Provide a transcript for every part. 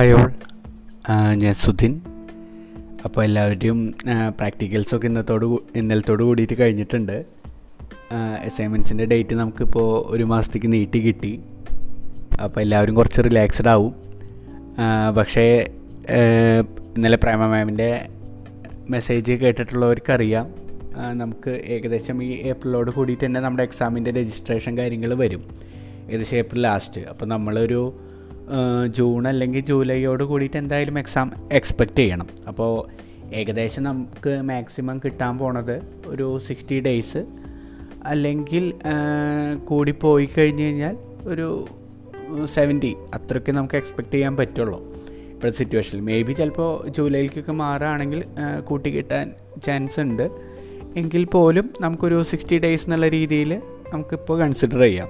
All ഞാൻ സുധിൻ. അപ്പോൾ എല്ലാവരുടെയും പ്രാക്ടിക്കൽസൊക്കെ ഇന്നത്തോട് ഇന്നലത്തോട് കൂടിയിട്ട് കഴിഞ്ഞിട്ടുണ്ട്. അസൈൻമെന്റ്സിന്റെ ഡേറ്റ് നമുക്കിപ്പോൾ ഒരു മാസത്തേക്ക് നീട്ടി കിട്ടി. അപ്പോൾ എല്ലാവരും കുറച്ച് റിലാക്സ്ഡ് ആവും. പക്ഷേ ഇന്നലെ പ്രേമ മാമിന്റെ മെസ്സേജ് കേട്ടിട്ടുള്ളവർക്കറിയാം. നമുക്ക് ഏകദേശം ഈ ഏപ്രിലോട് കൂടിയിട്ട് തന്നെ നമ്മുടെ എക്സാമിന്റെ രജിസ്ട്രേഷൻ കാര്യങ്ങൾ വരും. ഏകദേശം ഏപ്രിൽ ലാസ്റ്റ് അപ്പോൾ നമ്മളൊരു ജൂൺ അല്ലെങ്കിൽ ജൂലൈയോട് കൂടിയിട്ട് എന്തായാലും എക്സാം എക്സ്പെക്റ്റ് ചെയ്യണം. അപ്പോൾ ഏകദേശം നമുക്ക് മാക്സിമം കിട്ടാൻ പോണത് ഒരു സിക്സ്റ്റി ഡേയ്സ് അല്ലെങ്കിൽ കൂടി പോയി കഴിഞ്ഞ് കഴിഞ്ഞാൽ ഒരു സെവന്റി അത്രയ്ക്ക് നമുക്ക് എക്സ്പെക്റ്റ് ചെയ്യാൻ പറ്റുള്ളൂ. ഇപ്പോഴത്തെ സിറ്റുവേഷനിൽ മേ ബി ചിലപ്പോൾ ജൂലൈയിലേക്കൊക്കെ മാറുകയാണെങ്കിൽ കൂട്ടി കിട്ടാൻ ചാൻസ് ഉണ്ട്. എങ്കിൽ പോലും നമുക്കൊരു സിക്സ്റ്റി ഡേയ്സ് എന്നുള്ള രീതിയിൽ നമുക്കിപ്പോൾ കൺസിഡർ ചെയ്യാം.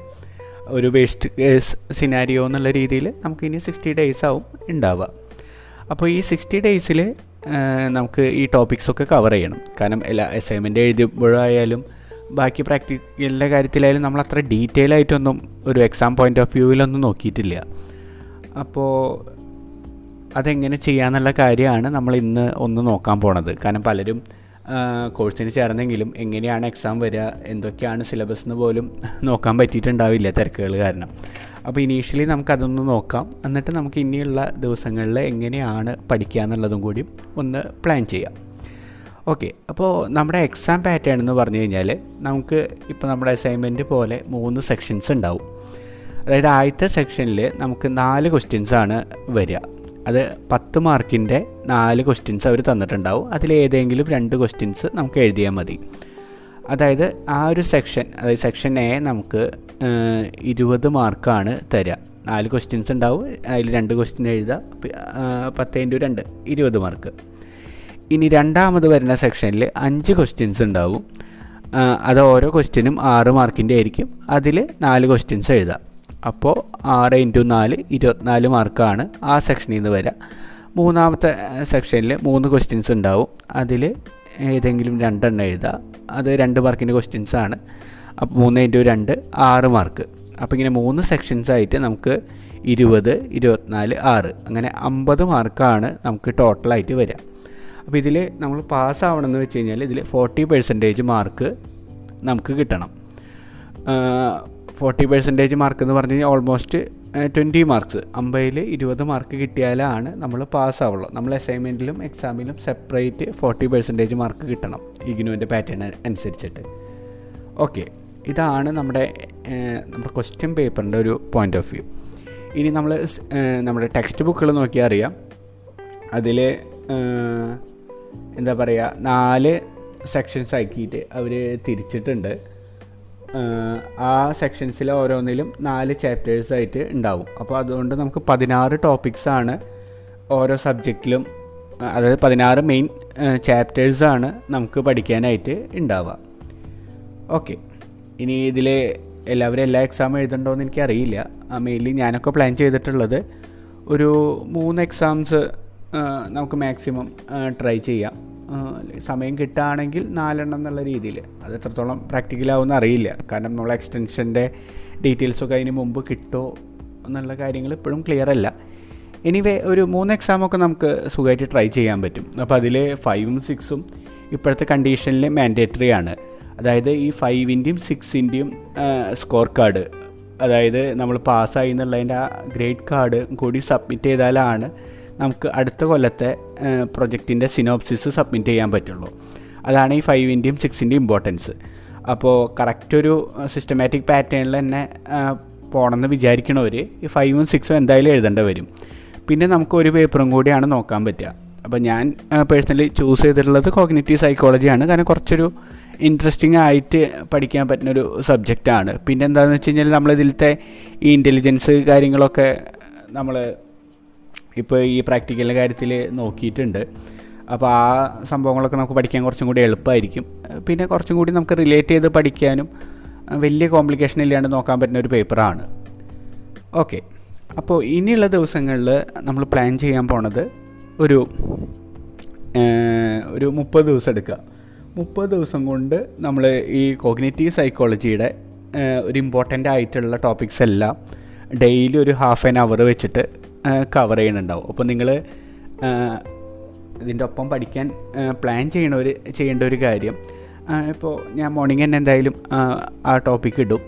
ഒരു വേസ്റ്റ് കേസ് സിനാരിയോ എന്നുള്ള രീതിയിൽ നമുക്കിനി സിക്സ്റ്റി ഡേയ്സ് ആവും ഉണ്ടാവുക അപ്പോൾ ഈ സിക്സ്റ്റി ഡേയ്സിൽ നമുക്ക് ഈ ടോപ്പിക്സൊക്കെ കവർ ചെയ്യണം. കാരണം എല്ലാ അസൈൻമെന്റ് എഴുതുമ്പോഴായാലും ബാക്കി പ്രാക്ടിക്കലിന്റെ കാര്യത്തിലായാലും നമ്മൾ അത്ര ഡീറ്റെയിൽ ആയിട്ടൊന്നും ഒരു എക്സാം പോയിന്റ് ഓഫ് വ്യൂവിലൊന്നും നോക്കിയിട്ടില്ല. അപ്പോൾ അതെങ്ങനെ ചെയ്യാന്നുള്ള കാര്യമാണ് നമ്മൾ ഇന്ന് ഒന്ന് നോക്കാൻ പോണത്. കാരണം പലരും കോഴ്സിന് ചേർന്നെങ്കിലും എങ്ങനെയാണ് എക്സാം വരിക എന്തൊക്കെയാണ് സിലബസ് എന്ന് പോലും നോക്കാൻ പറ്റിയിട്ടുണ്ടാവില്ല തിരക്കുകൾ കാരണം. അപ്പോൾ ഇനീഷ്യലി നമുക്കതൊന്ന് നോക്കാം. എന്നിട്ട് നമുക്ക് ഇനിയുള്ള ദിവസങ്ങളിൽ എങ്ങനെയാണ് പഠിക്കുക എന്നുള്ളതും കൂടി ഒന്ന് പ്ലാൻ ചെയ്യാം. ഓക്കെ അപ്പോൾ നമ്മുടെ എക്സാം പാറ്റേൺ എന്ന് പറഞ്ഞു കഴിഞ്ഞാൽ നമുക്ക് ഇപ്പോൾ നമ്മുടെ അസൈൻമെന്റ് പോലെ മൂന്ന് സെക്ഷൻസ് ഉണ്ടാവും. അതായത് ആദ്യത്തെ സെക്ഷനിൽ നമുക്ക് നാല് ക്വസ്റ്റ്യൻസാണ് വരിക. അത് പത്ത് മാർക്കിന്റെ നാല് ക്വസ്റ്റ്യൻസ് അവർ തന്നിട്ടുണ്ടാവും. അതിലേതെങ്കിലും രണ്ട് ക്വസ്റ്റ്യൻസ് നമുക്ക് എഴുതിയാൽ മതി. അതായത് ആ ഒരു സെക്ഷൻ അതായത് സെക്ഷൻ എ നമുക്ക് ഇരുപത് മാർക്കാണ് തരിക നാല് ക്വസ്റ്റ്യൻസ് ഉണ്ടാവും. അതിൽ രണ്ട് ക്വസ്റ്റ്യൻ എഴുതുക പത്തേന്റെ രണ്ട് ഇരുപത് മാർക്ക്. ഇനി രണ്ടാമത് വരുന്ന സെക്ഷനിൽ അഞ്ച് ക്വസ്റ്റ്യൻസ് ഉണ്ടാവും. അത് ഓരോ ക്വസ്റ്റ്യനും ആറ് മാർക്കിന്റെ ആയിരിക്കും. അതിൽ നാല് ക്വസ്റ്റ്യൻസ് എഴുതാം. അപ്പോൾ ആറ് ഇന്റു നാല് ഇരുപത്തിനാല് മാർക്കാണ് ആ സെക്ഷനിൽ നിന്ന് വരിക മൂന്നാമത്തെ സെക്ഷനിൽ മൂന്ന് ക്വസ്റ്റ്യൻസ് ഉണ്ടാവും. അതിൽ ഏതെങ്കിലും രണ്ടെണ്ണം എഴുതുക അത് രണ്ട് മാർക്കിന്റെ ക്വസ്റ്റ്യൻസ് ആണ്. അപ്പോൾ മൂന്ന് ഇന്റു രണ്ട് ആറ് മാർക്ക് അപ്പോൾ ഇങ്ങനെ മൂന്ന് സെക്ഷൻസ് ആയിട്ട് നമുക്ക് ഇരുപത് ഇരുപത്തിനാല് ആറ്. അങ്ങനെ അമ്പത് മാർക്കാണ് നമുക്ക് ടോട്ടലായിട്ട് വരിക അപ്പോൾ ഇതിൽ നമ്മൾ പാസ്സാവണമെന്ന് വെച്ച് കഴിഞ്ഞാൽ ഇതിൽ ഫോർട്ടി പെർസെന്റേജ് മാർക്ക് നമുക്ക് കിട്ടണം. ഫോർട്ടി പെർസെന്റേജ് മാർക്ക് എന്ന് പറഞ്ഞു കഴിഞ്ഞാൽ ഓൾമോസ്റ്റ് ട്വന്റി മാർക്സ് അമ്പതിൽ ഇരുപത് മാർക്ക് കിട്ടിയാലാണ് നമ്മൾ പാസ്സാവുള്ളൂ നമ്മൾ അസൈൻമെന്റിലും എക്സാമിലും സെപ്പറേറ്റ് ഫോർട്ടി പെർസെന്റേജ് മാർക്ക് കിട്ടണം ഇഗ്നുവിന്റെ പാറ്റേൺ അനുസരിച്ചിട്ട്. ഓക്കെ ഇതാണ് നമ്മുടെ നമ്മുടെ ക്വസ്റ്റ്യൻ പേപ്പറിന്റെ ഒരു പോയിന്റ് ഓഫ് വ്യൂ ഇനി നമ്മൾ നമ്മുടെ ടെക്സ്റ്റ് ബുക്കുകൾ നോക്കിയാൽ അറിയാം അതിൽ എന്താ പറയുക നാല് സെക്ഷൻസ് ആക്കിയിട്ട് അവർ തിരിച്ചിട്ടുണ്ട്. ആ സെക്ഷൻസിൽ ഓരോന്നിലും നാല് ചാപ്റ്റേഴ്സ് ആയിട്ട് ഉണ്ടാവും. അപ്പോൾ അതുകൊണ്ട് നമുക്ക് പതിനാറ് ടോപ്പിക്സ് ആണ് ഓരോ സബ്ജക്റ്റിലും അതായത് പതിനാറ് മെയിൻ ചാപ്റ്റേഴ്സാണ് നമുക്ക് പഠിക്കാനായിട്ട് ഉണ്ടാവുക. ഓക്കെ. ഇനി ഇതിൽ എല്ലാവരും എല്ലാ എക്സാം എഴുതണ്ടോ എന്ന് എനിക്കറിയില്ല. മെയിൻലി ഞാനൊക്കെ പ്ലാൻ ചെയ്തിട്ടുള്ളത് ഒരു മൂന്ന് എക്സാംസ് നമുക്ക് മാക്സിമം ട്രൈ ചെയ്യാം. സമയം കിട്ടുകയാണെങ്കിൽ നാലെണ്ണം എന്നുള്ള രീതിയിൽ. അത് എത്രത്തോളം പ്രാക്ടിക്കലാവുമെന്ന് അറിയില്ല. കാരണം നമ്മൾ എക്സ്റ്റൻഷന്റെ ഡീറ്റെയിൽസൊക്കെ അതിന് മുമ്പ് കിട്ടുമോ എന്നുള്ള കാര്യങ്ങൾ ഇപ്പോഴും ക്ലിയർ അല്ല. എനിവേ ഒരു മൂന്ന് എക്സാമൊക്കെ നമുക്ക് സുഖമായിട്ട് ട്രൈ ചെയ്യാൻ പറ്റും. അപ്പോൾ അതിൽ ഫൈവും സിക്സും ഇപ്പോഴത്തെ കണ്ടീഷനിൽ മാൻഡേറ്ററി ആണ്. അതായത് ഈ ഫൈവിന്റെയും സിക്സിന്റെയും സ്കോർ കാർഡ് അതായത് നമ്മൾ പാസ്സായി എന്നുള്ളതിന്റെ ആ ഗ്രേഡ് കാർഡ് കൂടി സബ്മിറ്റ് ചെയ്താലാണ് നമുക്ക് അടുത്ത കൊല്ലത്തെ പ്രൊജക്റ്റിന്റെ സിനോപ്സിസ് സബ്മിറ്റ് ചെയ്യാൻ പറ്റുള്ളൂ. അതാണ് ഈ ഫൈവിന്റെയും സിക്സിന്റെയും ഇമ്പോർട്ടൻസ് അപ്പോൾ കറക്റ്റ് ഒരു സിസ്റ്റമാറ്റിക് പാറ്റേണിൽ തന്നെ പോകണമെന്ന് വിചാരിക്കണവർ ഈ ഫൈവും സിക്സും എന്തായാലും എഴുതേണ്ടി വരും. പിന്നെ നമുക്ക് ഒരു പേപ്പറും കൂടിയാണ് നോക്കാൻ പറ്റുക. അപ്പോൾ ഞാൻ പേഴ്സണലി ചൂസ് ചെയ്തിട്ടുള്ളത് കോഗ്നേറ്റീവ് സൈക്കോളജിയാണ് കാരണം കുറച്ചൊരു ഇൻട്രസ്റ്റിംഗ് ആയിട്ട് പഠിക്കാൻ പറ്റുന്നൊരു സബ്ജക്റ്റാണ് പിന്നെ എന്താണെന്ന് വെച്ച് കഴിഞ്ഞാൽ നമ്മളിതിലത്തെ ഈ ഇന്റലിജൻസ് കാര്യങ്ങളൊക്കെ നമ്മൾ ഇപ്പോൾ ഈ പ്രാക്ടിക്കലിന്റെ കാര്യത്തിൽ നോക്കിയിട്ടുണ്ട്. അപ്പോൾ ആ സംഭവങ്ങളൊക്കെ നമുക്ക് പഠിക്കാൻ കുറച്ചും കൂടി എളുപ്പമായിരിക്കും പിന്നെ കുറച്ചും കൂടി നമുക്ക് റിലേറ്റ് ചെയ്ത് പഠിക്കാനും വലിയ കോംപ്ലിക്കേഷൻ ഇല്ലാണ്ട് നോക്കാൻ പറ്റുന്ന ഒരു പേപ്പറാണ്. ഓക്കെ. അപ്പോൾ ഇനിയുള്ള ദിവസങ്ങളിൽ നമ്മൾ പ്ലാൻ ചെയ്യാൻ പോണത് ഒരു ഒരു മുപ്പത് ദിവസം എടുക്കുക. മുപ്പത് ദിവസം കൊണ്ട് നമ്മൾ ഈ കോഗ്നേറ്റീവ് സൈക്കോളജിയുടെ ഒരു ഇമ്പോർട്ടന്റ് ആയിട്ടുള്ള ടോപ്പിക്സ് എല്ലാം ഡെയിലി ഒരു ഹാഫ് ആൻ അവർ വെച്ചിട്ട് കവർ ചെയ്യണുണ്ടാവും. അപ്പോൾ നിങ്ങൾ ഇതിന്റെ ഒപ്പം പഠിക്കാൻ പ്ലാൻ ചെയ്യണ ഒരു ചെയ്യേണ്ട ഒരു കാര്യം ഇപ്പോൾ ഞാൻ മോർണിംഗ് തന്നെ എന്തായാലും ആ ടോപ്പിക്ക് ഇടും.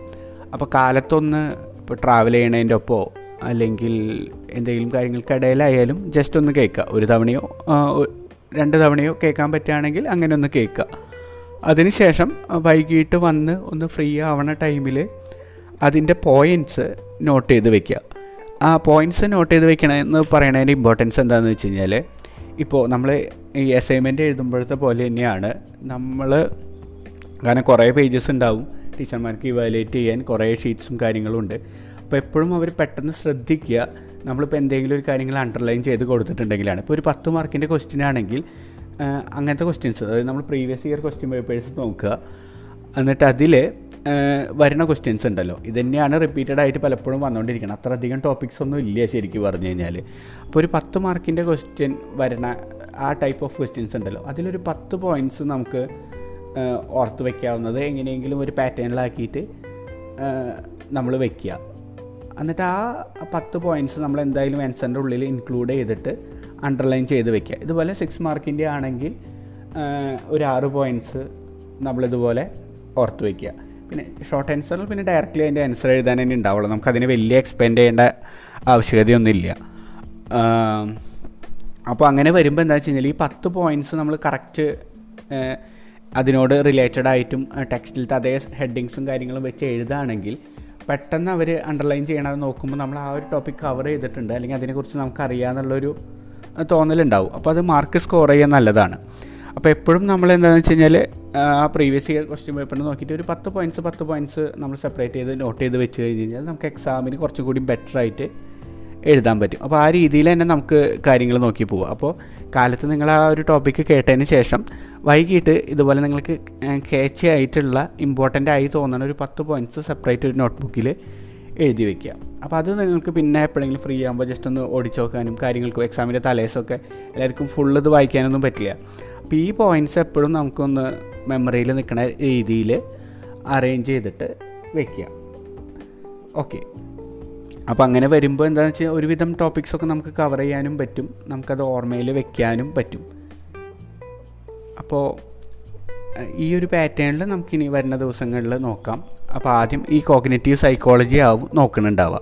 അപ്പോൾ കാലത്തൊന്ന് ഇപ്പോൾ ട്രാവൽ ചെയ്യണതിന്റെ ഒപ്പമോ അല്ലെങ്കിൽ എന്തെങ്കിലും കാര്യങ്ങൾക്കിടയിലായാലും ജസ്റ്റ് ഒന്ന് കേൾക്കുക ഒരു തവണയോ രണ്ട് തവണയോ കേൾക്കാൻ പറ്റുകയാണെങ്കിൽ അങ്ങനെ ഒന്ന് കേൾക്കുക അതിനുശേഷം വൈകിട്ട് വന്ന് ഒന്ന് ഫ്രീ ആവണ ടൈമിൽ അതിന്റെ പോയിന്റ്സ് നോട്ട് ചെയ്ത് വെക്കുക ആ പോയിന്റ്സ് നോട്ട് ചെയ്ത് വെക്കണമെന്ന് പറയണതിന്റെ ഇമ്പോർട്ടൻസ് എന്താണെന്ന് വെച്ച് കഴിഞ്ഞാൽ ഇപ്പോൾ നമ്മൾ ഈ അസൈൻമെന്റ് എഴുതുമ്പോഴത്തെ പോലെ തന്നെയാണ് നമ്മൾ കാരണം കുറേ പേജസ് ഉണ്ടാവും ടീച്ചർമാർക്ക് ഇവാലുവേറ്റ് ചെയ്യാൻ കുറേ ഷീറ്റ്സും കാര്യങ്ങളും ഉണ്ട്. അപ്പോൾ എപ്പോഴും അവർ പെട്ടെന്ന് ശ്രദ്ധിക്കുക. നമ്മളിപ്പോൾ എന്തെങ്കിലും ഒരു കാര്യങ്ങൾ അണ്ടർലൈൻ ചെയ്ത് കൊടുത്തിട്ടുണ്ടെങ്കിലാണ്. ഇപ്പോൾ ഒരു പത്ത് മാർക്കിന്റെ ക്വസ്റ്റ്യൻ ആണെങ്കിൽ അങ്ങനത്തെ ക്വസ്റ്റ്യൻസ് അതായത് നമ്മൾ പ്രീവിയസ് ഇയർ ക്വസ്റ്റ്യൻ പേപ്പേഴ്സ് നോക്കുക. എന്നിട്ട് അതിൽ വരുന്ന ക്വസ്റ്റ്യൻസ് ഉണ്ടല്ലോ. ഇത് തന്നെയാണ് റിപ്പീറ്റഡ് ആയിട്ട് പലപ്പോഴും വന്നുകൊണ്ടിരിക്കുന്നത് അത്ര അധികം ടോപ്പിക്സ് ഒന്നും ഇല്ല ശരിക്കും പറഞ്ഞു കഴിഞ്ഞാൽ അപ്പോൾ ഒരു പത്ത് മാർക്കിന്റെ ക്വസ്റ്റ്യൻ വരണ ആ ടൈപ്പ് ഓഫ് ക്വസ്റ്റ്യൻസ് ഉണ്ടല്ലോ. അതിലൊരു പത്ത് പോയിന്റ്സ് നമുക്ക് ഓർത്ത് വയ്ക്കാവുന്നത് എങ്ങനെയെങ്കിലും ഒരു പാറ്റേണിലാക്കിയിട്ട് നമ്മൾ വയ്ക്കുക എന്നിട്ട് ആ പത്ത് പോയിന്റ്സ് നമ്മൾ എന്തായാലും ആൻസറിന്റെ ഉള്ളിൽ ഇൻക്ലൂഡ് ചെയ്തിട്ട് അണ്ടർലൈൻ ചെയ്ത് വെക്കുക. ഇതുപോലെ സിക്സ് മാർക്കിന്റെ ആണെങ്കിൽ ഒരു ആറ് പോയിന്റ്സ് നമ്മളിതുപോലെ ഓർത്ത് വയ്ക്കുക പിന്നെ ഷോർട്ട് ആൻസറിൽ പിന്നെ ഡയറക്റ്റ്ലി അതിന്റെ ആൻസർ എഴുതാൻ തന്നെ ഉണ്ടാവുള്ളൂ. നമുക്കതിന് വലിയ എക്സ്പെൻഡ് ചെയ്യേണ്ട ആവശ്യകതയൊന്നുമില്ല. അപ്പോൾ അങ്ങനെ വരുമ്പോൾ എന്താ വെച്ച് കഴിഞ്ഞാൽ ഈ പത്ത് പോയിന്റ്സ് നമ്മൾ കറക്റ്റ് അതിനോട് റിലേറ്റഡ് ആയിട്ടും ടെക്സ്റ്റിലത്തെ അതേ ഹെഡിങ്സും കാര്യങ്ങളും വെച്ച് എഴുതുകയാണെങ്കിൽ പെട്ടെന്ന് അവർ അണ്ടർലൈൻ ചെയ്യണത് നോക്കുമ്പോൾ നമ്മൾ ആ ഒരു ടോപ്പിക് കവർ ചെയ്തിട്ടുണ്ട്. അല്ലെങ്കിൽ അതിനെക്കുറിച്ച് നമുക്ക് അറിയാമെന്നുള്ളൊരു തോന്നലുണ്ടാവും. അപ്പോൾ അത് മാർക്ക് സ്കോർ ചെയ്യാൻ നല്ലതാണ്. അപ്പോൾ എപ്പോഴും നമ്മൾ എന്താണെന്ന് വെച്ച് കഴിഞ്ഞാൽ ആ പ്രീവിയസ് ഇയർ ക്വസ്റ്റ്യൻ പേപ്പറിന് നോക്കിയിട്ട് ഒരു പത്ത് പോയിന്റ്സ് പത്ത് പോയിന്റ്സ് നമ്മൾ സെപ്പറേറ്റ് ചെയ്ത് നോട്ട് ചെയ്ത് വെച്ച് കഴിഞ്ഞ് കഴിഞ്ഞാൽ നമുക്ക് എക്സാമിന് കുറച്ചും കൂടി ബെറ്റർ ആയിട്ട് എഴുതാൻ പറ്റും. അപ്പോൾ ആ രീതിയിൽ തന്നെ നമുക്ക് കാര്യങ്ങൾ നോക്കി പോവാം. അപ്പോൾ കാലത്ത് നിങ്ങൾ ആ ഒരു ടോപ്പിക്ക് കേട്ടതിന് ശേഷം വൈകിട്ട് ഇതുപോലെ നിങ്ങൾക്ക് കേച്ച് ആയിട്ടുള്ള ഇമ്പോർട്ടന്റ് ആയി തോന്നുന്ന ഒരു പത്ത് പോയിന്റ്സ് സെപ്പറേറ്റ് ഒരു നോട്ട്ബുക്കിൽ എഴുതി വെക്കുക. അപ്പോൾ അത് നിങ്ങൾക്ക് പിന്നെ എപ്പോഴെങ്കിലും ഫ്രീ ആകുമ്പോൾ ജസ്റ്റ് ഒന്ന് ഓടിച്ചു നോക്കാനും കാര്യങ്ങൾക്കും എക്സാമിന്റെ തലേസൊക്കെ എല്ലാവർക്കും ഫുൾ ഇത് വായിക്കാനൊന്നും പറ്റില്ല. അപ്പോൾ ഈ പോയിന്റ്സ് എപ്പോഴും നമുക്കൊന്ന് മെമ്മറിയിൽ നിൽക്കുന്ന രീതിയിൽ അറേഞ്ച് ചെയ്തിട്ട് വെക്കുക. ഓക്കെ അപ്പോൾ അങ്ങനെ വരുമ്പോൾ എന്താണെന്ന് വെച്ചാൽ ഒരുവിധം ടോപ്പിക്സൊക്കെ നമുക്ക് കവർ ചെയ്യാനും പറ്റും. നമുക്കത് ഓർമ്മയിൽ വെക്കാനും പറ്റും. അപ്പോൾ ഈ ഒരു പാറ്റേണിൽ നമുക്കിനി വരുന്ന ദിവസങ്ങളിൽ നോക്കാം. അപ്പോൾ ആദ്യം ഈ കോഗ്നേറ്റീവ് സൈക്കോളജി ആവും നോക്കുന്നുണ്ടാവുക.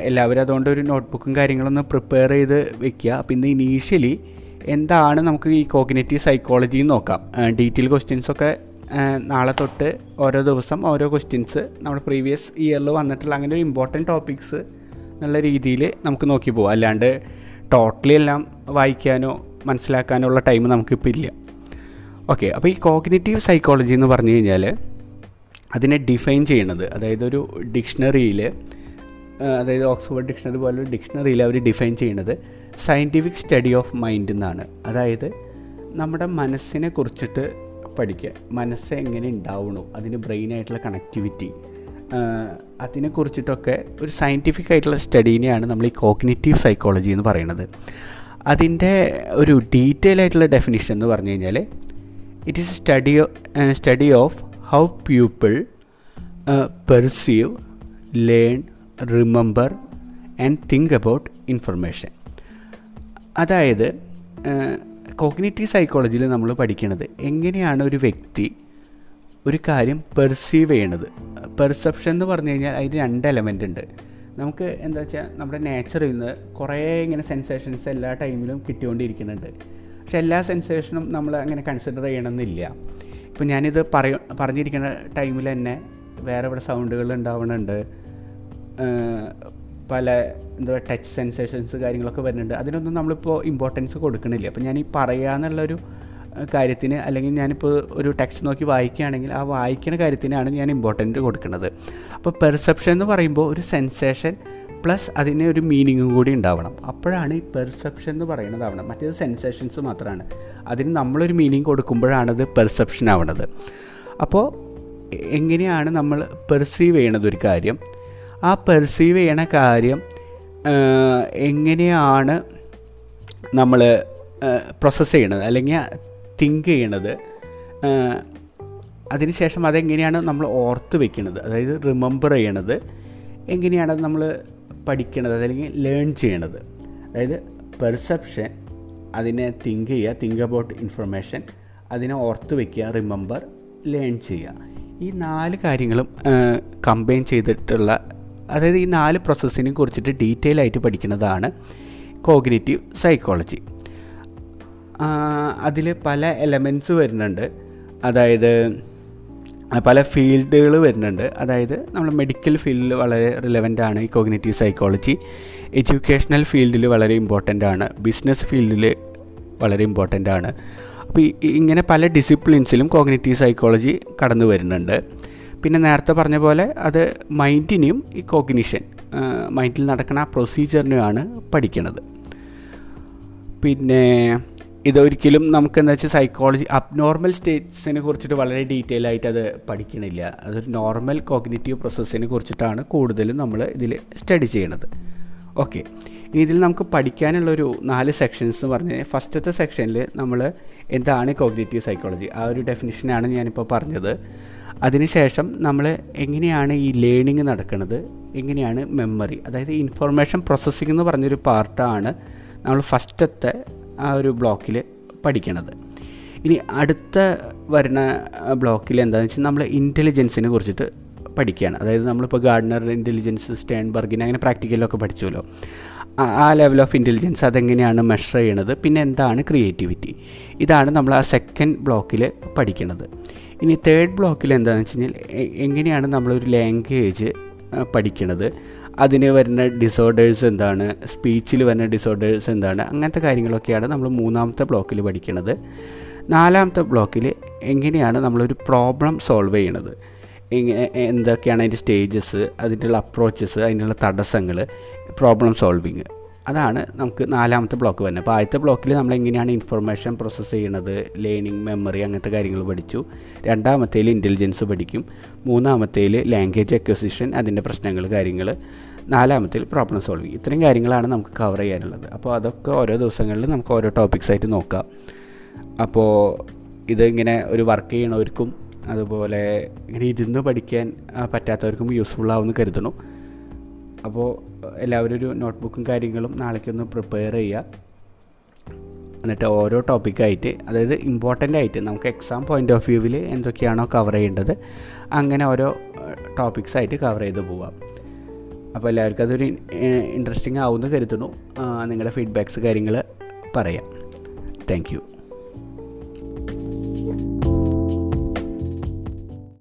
എല്ലാവരും അതുകൊണ്ട് ഒരു നോട്ട്ബുക്കും കാര്യങ്ങളൊന്ന് പ്രിപ്പയർ ചെയ്ത് വെക്കുക. അപ്പം ഇന്ന് ഇനീഷ്യലി എന്താണ് നമുക്ക് ഈ കോഗ്നേറ്റീവ് സൈക്കോളജി നോക്കാം. ഡീറ്റെയിൽ ക്വസ്റ്റ്യൻസൊക്കെ നാളെ തൊട്ട് ഓരോ ദിവസം ഓരോ ക്വസ്റ്റ്യൻസ് നമ്മുടെ പ്രീവിയസ് ഇയറിൽ വന്നിട്ടുള്ള അങ്ങനെ ഒരു ഇമ്പോർട്ടന്റ് ടോപ്പിക്സ് എന്നുള്ള രീതിയിൽ നമുക്ക് നോക്കി പോകാം അല്ലാണ്ട് ടോട്ടലി എല്ലാം വായിക്കാനോ മനസ്സിലാക്കാനോ ഉള്ള ടൈം നമുക്കിപ്പോൾ ഇല്ല. ഓക്കെ അപ്പോൾ ഈ കോഗ്നേറ്റീവ് സൈക്കോളജി എന്ന് പറഞ്ഞു കഴിഞ്ഞാൽ അതിനെ ഡിഫൈൻ ചെയ്യുന്നത് അതായത് ഒരു ഡിക്ഷണറിയിൽ അതായത് ഓക്സ്ഫോർഡ് ഡിക്ഷണറി പോലെ ഡിക്ഷണറിയിൽ അവർ ഡിഫൈൻ ചെയ്യുന്നത് സയന്റിഫിക് സ്റ്റഡി ഓഫ് മൈൻഡ് എന്നാണ്. അതായത് നമ്മുടെ മനസ്സിനെ കുറിച്ചിട്ട് പഠിക്കുക. മനസ്സ് എങ്ങനെ ഉണ്ടാവണു അതിന് ബ്രെയിനായിട്ടുള്ള കണക്ടിവിറ്റി അതിനെക്കുറിച്ചിട്ടൊക്കെ ഒരു സയന്റിഫിക് ആയിട്ടുള്ള സ്റ്റഡീനെയാണ് നമ്മൾ ഈ കോഗ്നേറ്റീവ് സൈക്കോളജി എന്ന് പറയുന്നത് അതിന്റെ ഒരു ഡീറ്റെയിൽ ആയിട്ടുള്ള ഡെഫിനിഷൻ എന്ന് പറഞ്ഞു കഴിഞ്ഞാൽ it is study study of how people perceive learn remember and think about information അതായത് കോഗ്നേറ്റീവ് സൈക്കോളജിയിൽ നമ്മൾ പഠിക്കുന്നത് എങ്ങനെയാണ് ഒരു വ്യക്തി ഒരു കാര്യം പെർസീവ് ചെയ്യണത്? പെർസെപ്ഷൻ എന്ന് പറഞ്ഞു കഴിഞ്ഞാൽ അതിന് രണ്ട് എലമെന്റ് ഉണ്ട്. നമുക്ക് എന്താ വെച്ചാൽ നമ്മുടെ നേച്ചറിൽ നിന്ന് കുറേ ഇങ്ങനെ സെൻസേഷൻസ് എല്ലാ ടൈമിലും കിട്ടിക്കൊണ്ടിരിക്കുന്നുണ്ട്. പക്ഷെ എല്ലാ സെൻസേഷനും നമ്മൾ അങ്ങനെ കൺസിഡർ ചെയ്യണമെന്നില്ല. ഇപ്പം ഞാനിത് പറയ പറഞ്ഞിരിക്കുന്ന ടൈമിൽ തന്നെ വേറെ ഇവിടെ സൗണ്ടുകൾ ഉണ്ടാവുന്നുണ്ട് പല എന്താ പറയുക ടച്ച് സെൻസേഷൻസ് കാര്യങ്ങളൊക്കെ വരുന്നുണ്ട്. അതിനൊന്നും നമ്മളിപ്പോൾ ഇമ്പോർട്ടൻസ് കൊടുക്കണില്ല. അപ്പം ഞാൻ ഈ പറയാന്നുള്ളൊരു കാര്യത്തിന് അല്ലെങ്കിൽ ഞാനിപ്പോൾ ഒരു ടെക്സ്റ്റ് നോക്കി വായിക്കുകയാണെങ്കിൽ ആ വായിക്കുന്ന കാര്യത്തിനാണ് ഞാൻ ഇമ്പോർട്ടന്റ് കൊടുക്കുന്നത് അപ്പോൾ പെർസെപ്ഷൻ എന്ന് പറയുമ്പോൾ ഒരു സെൻസേഷൻ പ്ലസ് അതിന് ഒരു മീനിങ്ങും കൂടി ഉണ്ടാവണം. അപ്പോഴാണ് ഈ പെർസെപ്ഷൻ എന്ന് പറയുന്നത് ആവണം മറ്റേത് സെൻസേഷൻസ് മാത്രമാണ് അതിന് നമ്മളൊരു മീനിങ് കൊടുക്കുമ്പോഴാണത് പെർസെപ്ഷൻ ആവണത്. അപ്പോൾ എങ്ങനെയാണ് നമ്മൾ പെർസീവ് ചെയ്യണത് ഒരു കാര്യം? ആ പെർസീവ് ചെയ്യണ കാര്യം എങ്ങനെയാണ് നമ്മൾ പ്രോസസ്സ് ചെയ്യണത്? അല്ലെങ്കിൽ തിങ്ക് ചെയ്യണത്? അതിനുശേഷം അതെങ്ങനെയാണ് നമ്മൾ ഓർത്ത് വെക്കുന്നത് അതായത് റിമെമ്പർ ചെയ്യണത്? എങ്ങനെയാണ് നമ്മൾ പഠിക്കണത് അല്ലെങ്കിൽ ലേൺ ചെയ്യണത്. അതായത് പെർസെപ്ഷൻ അതിനെ തിങ്ക് ചെയ്യുക തിങ്ക് അബൌട്ട് ഇൻഫർമേഷൻ അതിനെ ഓർത്ത് വയ്ക്കുക റിമെമ്പർ ലേൺ ചെയ്യുക. ഈ നാല് കാര്യങ്ങളും കമ്പൈൻ ചെയ്തിട്ടുള്ള അതായത് ഈ നാല് പ്രോസസ്സിനെ കുറിച്ചിട്ട് ഡീറ്റെയിൽ ആയിട്ട് പഠിക്കുന്നതാണ് കോഗ്നേറ്റീവ് സൈക്കോളജി അതിൽ പല എലമെന്റ്സ് വരുന്നുണ്ട്. അതായത് പല ഫീൽഡുകൾ വരുന്നുണ്ട്. അതായത് നമ്മൾ മെഡിക്കൽ ഫീൽഡിൽ വളരെ റിലവന്റ് ആണ്. ഈ കോഗ്നേറ്റീവ് സൈക്കോളജി എഡ്യൂക്കേഷണൽ ഫീൽഡിൽ വളരെ ഇമ്പോർട്ടന്റ് ആണ്. ബിസിനസ് ഫീൽഡിൽ വളരെ ഇമ്പോർട്ടന്റ് ആണ്. അപ്പോൾ ഇങ്ങനെ പല ഡിസിപ്ലിൻസിലും കോഗ്നേറ്റീവ് സൈക്കോളജി കടന്നു വരുന്നുണ്ട്. പിന്നെ നേരത്തെ പറഞ്ഞ പോലെ അത് മൈൻഡിനെയും ഈ കോഗ്നിഷൻ മൈൻഡിൽ നടക്കുന്ന ആ പ്രൊസീജിയറിനെയുമാണ് പഠിക്കുന്നത് പിന്നെ ഇതൊരിക്കലും നമുക്ക് എന്താ വെച്ചാൽ സൈക്കോളജി അബ്നോർമൽ സ്റ്റേറ്റ്സിനെ കുറിച്ചിട്ട് വളരെ ഡീറ്റെയിൽ ആയിട്ട് അത് പഠിക്കണില്ല. അതൊരു നോർമൽ കോഗ്നേറ്റീവ് പ്രോസസ്സിനെ കുറിച്ചിട്ടാണ് കൂടുതലും നമ്മൾ ഇതിൽ സ്റ്റഡി ചെയ്യണത്. ഓക്കെ ഇനി ഇതിൽ നമുക്ക് പഠിക്കാനുള്ളൊരു നാല് സെക്ഷൻസ് എന്ന് പറഞ്ഞാൽ ഫസ്റ്റത്തെ സെക്ഷനിൽ നമ്മൾ എന്താണ് കോഗ്നേറ്റീവ് സൈക്കോളജി ആ ഒരു ഡെഫിനിഷനാണ് ഞാനിപ്പോൾ പറഞ്ഞത്. അതിനുശേഷം നമ്മൾ എങ്ങനെയാണ് ഈ ലേണിംഗ് നടക്കുന്നത് എങ്ങനെയാണ് മെമ്മറി അതായത് ഇൻഫർമേഷൻ പ്രോസസ്സിംഗ് എന്ന് പറഞ്ഞൊരു പാർട്ടാണ് നമ്മൾ ഫസ്റ്റത്തെ ആ ഒരു ബ്ലോക്കിൽ പഠിക്കണത്. ഇനി അടുത്ത വരുന്ന ബ്ലോക്കിൽ എന്താണെന്ന് വെച്ചാൽ നമ്മൾ ഇന്റലിജൻസിനെ കുറിച്ചിട്ട് പഠിക്കുകയാണ്. അതായത് നമ്മളിപ്പോൾ ഗാർഡനർ ഇന്റലിജൻസ് സ്റ്റേൺബർഗിനെ അങ്ങനെ പ്രാക്ടിക്കലൊക്കെ പഠിച്ചുമല്ലോ ആ ലെവൽ ഓഫ് ഇന്റലിജൻസ് അതെങ്ങനെയാണ് മെഷർ ചെയ്യണത്? പിന്നെ എന്താണ് ക്രിയേറ്റിവിറ്റി ഇതാണ് നമ്മൾ ആ സെക്കൻഡ് ബ്ലോക്കിൽ പഠിക്കുന്നത് ഇനി തേർഡ് ബ്ലോക്കിൽ എന്താണെന്ന് വെച്ച് കഴിഞ്ഞാൽ എങ്ങനെയാണ് നമ്മളൊരു ലാംഗ്വേജ് പഠിക്കണത്? അതിന് വരുന്ന ഡിസോർഡേഴ്സ് എന്താണ്? സ്പീച്ചിൽ വരുന്ന ഡിസോർഡേഴ്സ് എന്താണ്? അങ്ങനത്തെ കാര്യങ്ങളൊക്കെയാണ് നമ്മൾ മൂന്നാമത്തെ ബ്ലോക്കിൽ പഠിക്കുന്നത് നാലാമത്തെ ബ്ലോക്കിൽ എങ്ങനെയാണ് നമ്മളൊരു പ്രോബ്ലം സോൾവ് ചെയ്യണത്? എങ്ങനെ എന്തൊക്കെയാണ് അതിന്റെ സ്റ്റേജസ് അതിന്റെ അപ്രോച്ചസ് അതിനുള്ള തടസ്സങ്ങൾ പ്രോബ്ലം സോൾവിങ് അതാണ് നമുക്ക് നാലാമത്തെ ബ്ലോക്ക് വരുന്നത്. അപ്പോൾ ആദ്യത്തെ ബ്ലോക്കിൽ നമ്മൾ എങ്ങനെയാണ് ഇൻഫർമേഷൻ പ്രോസസ്സ് ചെയ്യുന്നത് ലേണിംഗ് മെമ്മറി അങ്ങനത്തെ കാര്യങ്ങൾ പഠിച്ചു. രണ്ടാമത്തേൽ ഇന്റലിജൻസ് പഠിക്കും. മൂന്നാമത്തേൽ ലാംഗ്വേജ് അക്വസിഷൻ അതിന്റെ പ്രശ്നങ്ങൾ കാര്യങ്ങൾ. നാലാമത്തേൽ പ്രോബ്ലം സോൾവിങ് ഇത്രയും കാര്യങ്ങളാണ് നമുക്ക് കവർ ചെയ്യാനുള്ളത്. അപ്പോൾ അതൊക്കെ ഓരോ ദിവസങ്ങളിൽ നമുക്ക് ഓരോ ടോപ്പിക്സ് ആയിട്ട് നോക്കാം. അപ്പോൾ ഇതിങ്ങനെ ഒരു വർക്ക് ചെയ്യണവർക്കും അതുപോലെ ഇങ്ങനെ ഇരുന്ന് പഠിക്കാൻ പറ്റാത്തവർക്കും യൂസ്ഫുൾ ആവുമെന്ന് കരുതണം. അപ്പോൾ എല്ലാവരും ഒരു നോട്ട്ബുക്കും കാര്യങ്ങളും നാളേക്കൊന്ന് പ്രിപ്പയർ ചെയ്യുക എന്നിട്ട് ഓരോ ടോപ്പിക്കായിട്ട് അതായത് ഇമ്പോർട്ടന്റ് ആയിട്ട് നമുക്ക് എക്സാം പോയിന്റ് ഓഫ് വ്യൂവിൽ എന്തൊക്കെയാണോ കവർ ചെയ്യേണ്ടത് അങ്ങനെ ഓരോ ടോപ്പിക്സ് ആയിട്ട് കവർ ചെയ്ത് പോവാം. അപ്പോൾ എല്ലാവർക്കും അതൊരു ഇൻട്രസ്റ്റിംഗ് ആവുമെന്ന് കരുതുന്നു. നിങ്ങളുടെ ഫീഡ്ബാക്ക്സ് കാര്യങ്ങൾ പറയാം. താങ്ക്